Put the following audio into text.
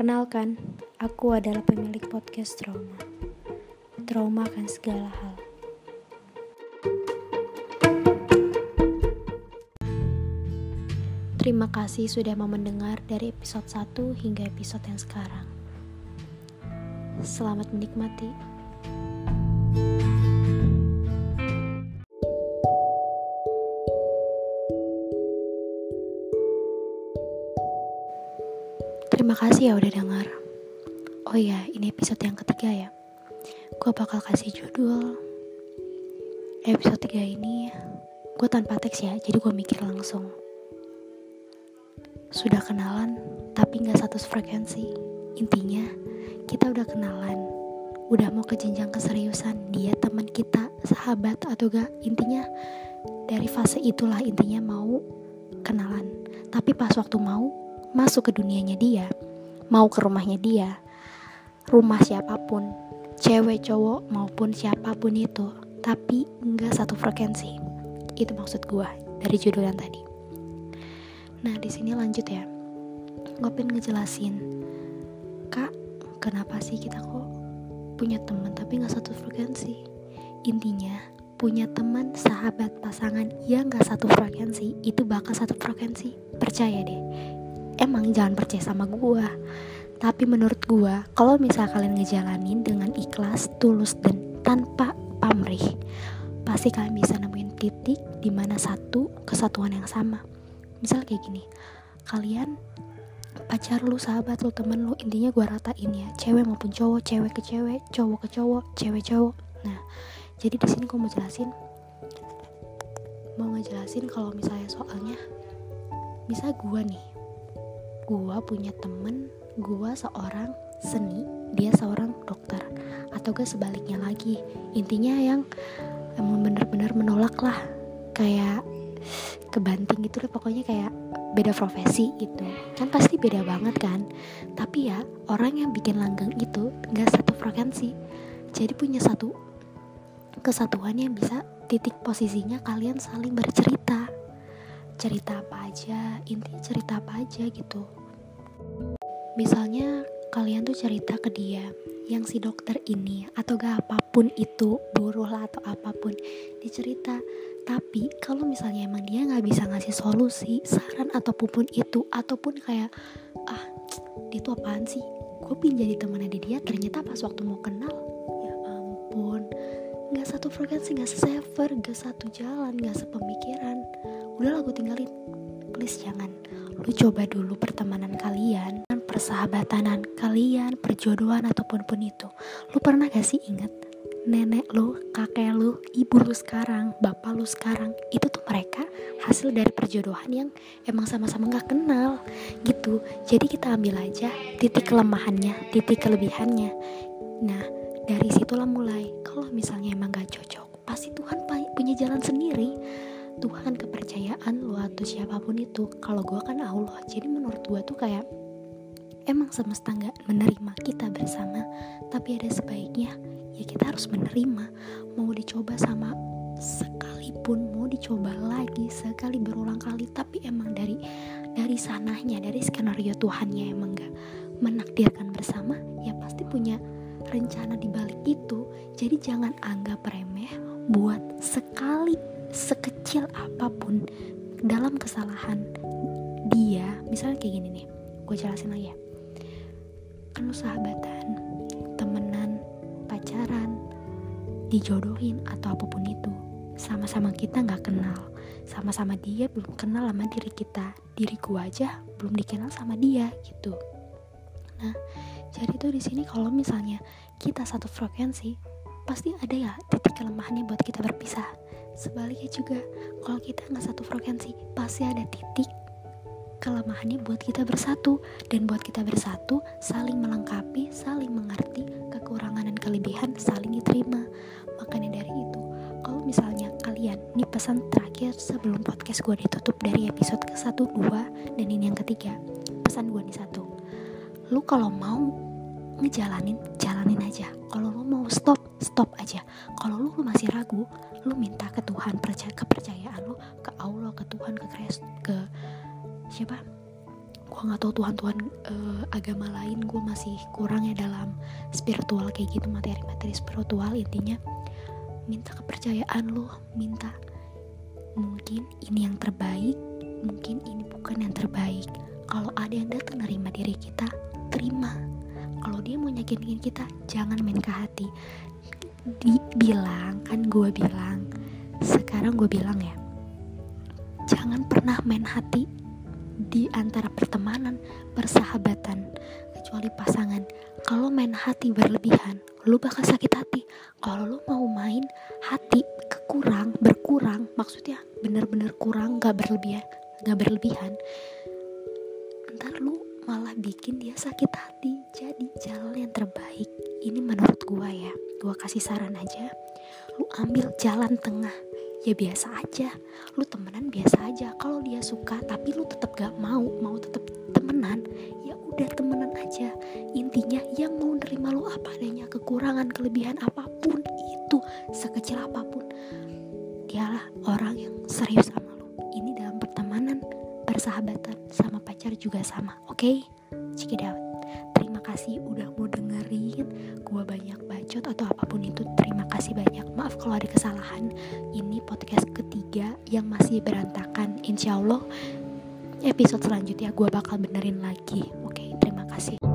Perkenalkan, aku adalah pemilik podcast Trauma. Trauma akan segala hal. Terima kasih sudah mau mendengar dari episode 1 hingga episode yang sekarang. Selamat menikmati. Terima kasih ya udah denger. Oh iya, ini episode yang ketiga ya. Gue bakal kasih judul episode 3 ini gue tanpa teks ya, jadi gue mikir langsung. Sudah kenalan, tapi gak satu frekuensi. Intinya, kita udah kenalan, udah mau ke jenjang keseriusan. Dia teman kita, sahabat atau gak. Intinya, dari fase itulah intinya mau kenalan. Tapi pas waktu mau, masuk ke dunianya dia, mau ke rumahnya dia, rumah siapa pun, cewek cowok maupun siapa pun itu, tapi nggak satu frekuensi. Itu maksud gue dari judul yang tadi. Nah di sini lanjut ya, gue pengen ngejelasin, kak, kenapa sih kita kok punya teman tapi nggak satu frekuensi? Intinya punya teman, sahabat, pasangan yang gak satu frekuensi itu bakal satu frekuensi. Percaya deh. Emang jangan percaya sama gue. Tapi menurut gue, kalau misal kalian ngejalanin dengan ikhlas, tulus dan tanpa pamrih, pasti kalian bisa nemuin titik di mana satu kesatuan yang sama. Misal kayak gini, kalian pacar lu, sahabat lu, temen lu, intinya gue ratain ya, cewek maupun cowok, cewek ke cewek, cowok ke cowok, cewek cowok. Nah, jadi di sini gue mau jelasin, mau ngejelasin kalau misalnya soalnya, bisa gue nih, gue punya temen, gue seorang seni, dia seorang dokter, atau gak sebaliknya lagi, intinya yang emang bener-bener menolak lah, kayak kebanting gitu deh pokoknya kayak beda profesi gitu. Kan pasti beda banget kan. Tapi ya orang yang bikin langgeng itu nggak satu frekuensi. Jadi punya satu kesatuan yang bisa titik posisinya kalian saling bercerita. Cerita apa aja intinya cerita apa aja gitu misalnya kalian tuh cerita ke dia yang si dokter ini atau gak apa pun itu buruh lah atau apa pun dicerita. Tapi kalau misalnya emang dia nggak bisa ngasih solusi saran ataupun itu ataupun kayak ah dia tuh apaan sih? Gue pin jadi temannya dia ternyata pas waktu mau kenal ya ampun. Nggak satu frekuensi nggak seserver nggak satu jalan nggak sepemikiran. Udahlah gue tinggalin. Please jangan. Lu coba dulu pertemanan kalian persahabatanan kalian perjodohan ataupun pun itu lu pernah gak sih inget nenek lu, kakek lu, ibu lu sekarang, bapak lu sekarang itu tuh mereka hasil dari perjodohan yang emang sama-sama nggak kenal gitu. Jadi kita ambil aja titik kelemahannya, titik kelebihannya. Nah dari situlah mulai. Kalau misalnya emang gak cocok, pasti Tuhan punya jalan sendiri. Tuhan kepercayaan lu atau siapa pun itu. Kalau gue kan Allah, jadi menurut gue tuh kayak emang semesta nggak menerima kita bersama, tapi ada sebaiknya. Ya kita harus menerima. Mau dicoba sama sekalipun mau dicoba lagi sekali berulang kali tapi emang dari dari sananya dari skenario Tuhannya emang gak menakdirkan bersama ya pasti punya rencana di balik itu. Jadi jangan anggap remeh buat sekali sekecil apa pun dalam kesalahan dia. Misalnya kayak gini nih gue jelasin lagi ya lu sahabatan temenan pacaran, dijodohin atau apa pun itu. Sama-sama kita nggak kenal, sama-sama dia belum kenal sama diri kita, diri gua aja belum dikenal sama dia gitu. Nah, jadi tuh di sini kalau misalnya kita satu frekuensi, pasti ada ya titik kelemahannya buat kita berpisah. Sebaliknya juga, kalau kita nggak satu frekuensi, pasti ada titik kelemahannya buat kita bersatu dan buat kita bersatu saling melengkapi, saling mengerti kekurangan dan kelebihan saling diterima. Makanya dari itu, kalau misalnya kalian, ini pesan terakhir sebelum podcast gue ditutup dari episode ke 1, 2, dan ini yang ketiga. Pesan gue nih satu. Lu kalau mau ngejalanin, jalanin aja. Kalau lu mau stop, stop aja. Kalau lu, lu masih ragu, lu minta ke Tuhan percaya kepercayaan lu ke Allah, ke Tuhan, ke Kristus, ke siapa? Gue nggak tahu Tuhan Tuhan uh, agama lain gue masih kurang ya dalam spiritual kayak gitu materi-materi spiritual intinya. Minta kepercayaan lo minta. Mungkin ini yang terbaik mungkin ini bukan yang terbaik. Kalau ada yang datang nerima diri kita terima. Kalau dia mau nyakitin kita jangan main ke hati. Dibilang kan gue bilang. Sekarang gue bilang ya jangan pernah main hati di antara pertemanan persahabatan kecuali pasangan. Kalau main hati berlebihan lu bakal sakit hati. Kalau lu mau main hati kekurang berkurang maksudnya bener-bener kurang gak berlebihan gak berlebihan ntar lu malah bikin dia sakit hati. Jadi jalan yang terbaik. Ini menurut gua ya gua kasih saran aja. Lu ambil jalan tengah ya biasa aja. Lu temenan biasa aja. Kalau dia suka tapi lu tetap gak mau mau tetap temenan ya udah temenan aja. Intinya yang mau nerima lu apa adanya kekurangan kelebihan apa pun itu sekecil apa pun dialah orang yang serius sama lu. Ini dalam pertemanan persahabatan sama pacar juga sama oke? Okay? check terima kasih udah ada kesalahan ini podcast ketiga yang masih berantakan. Insya Allah episode selanjutnya gue bakal benerin lagi. Oke terima kasih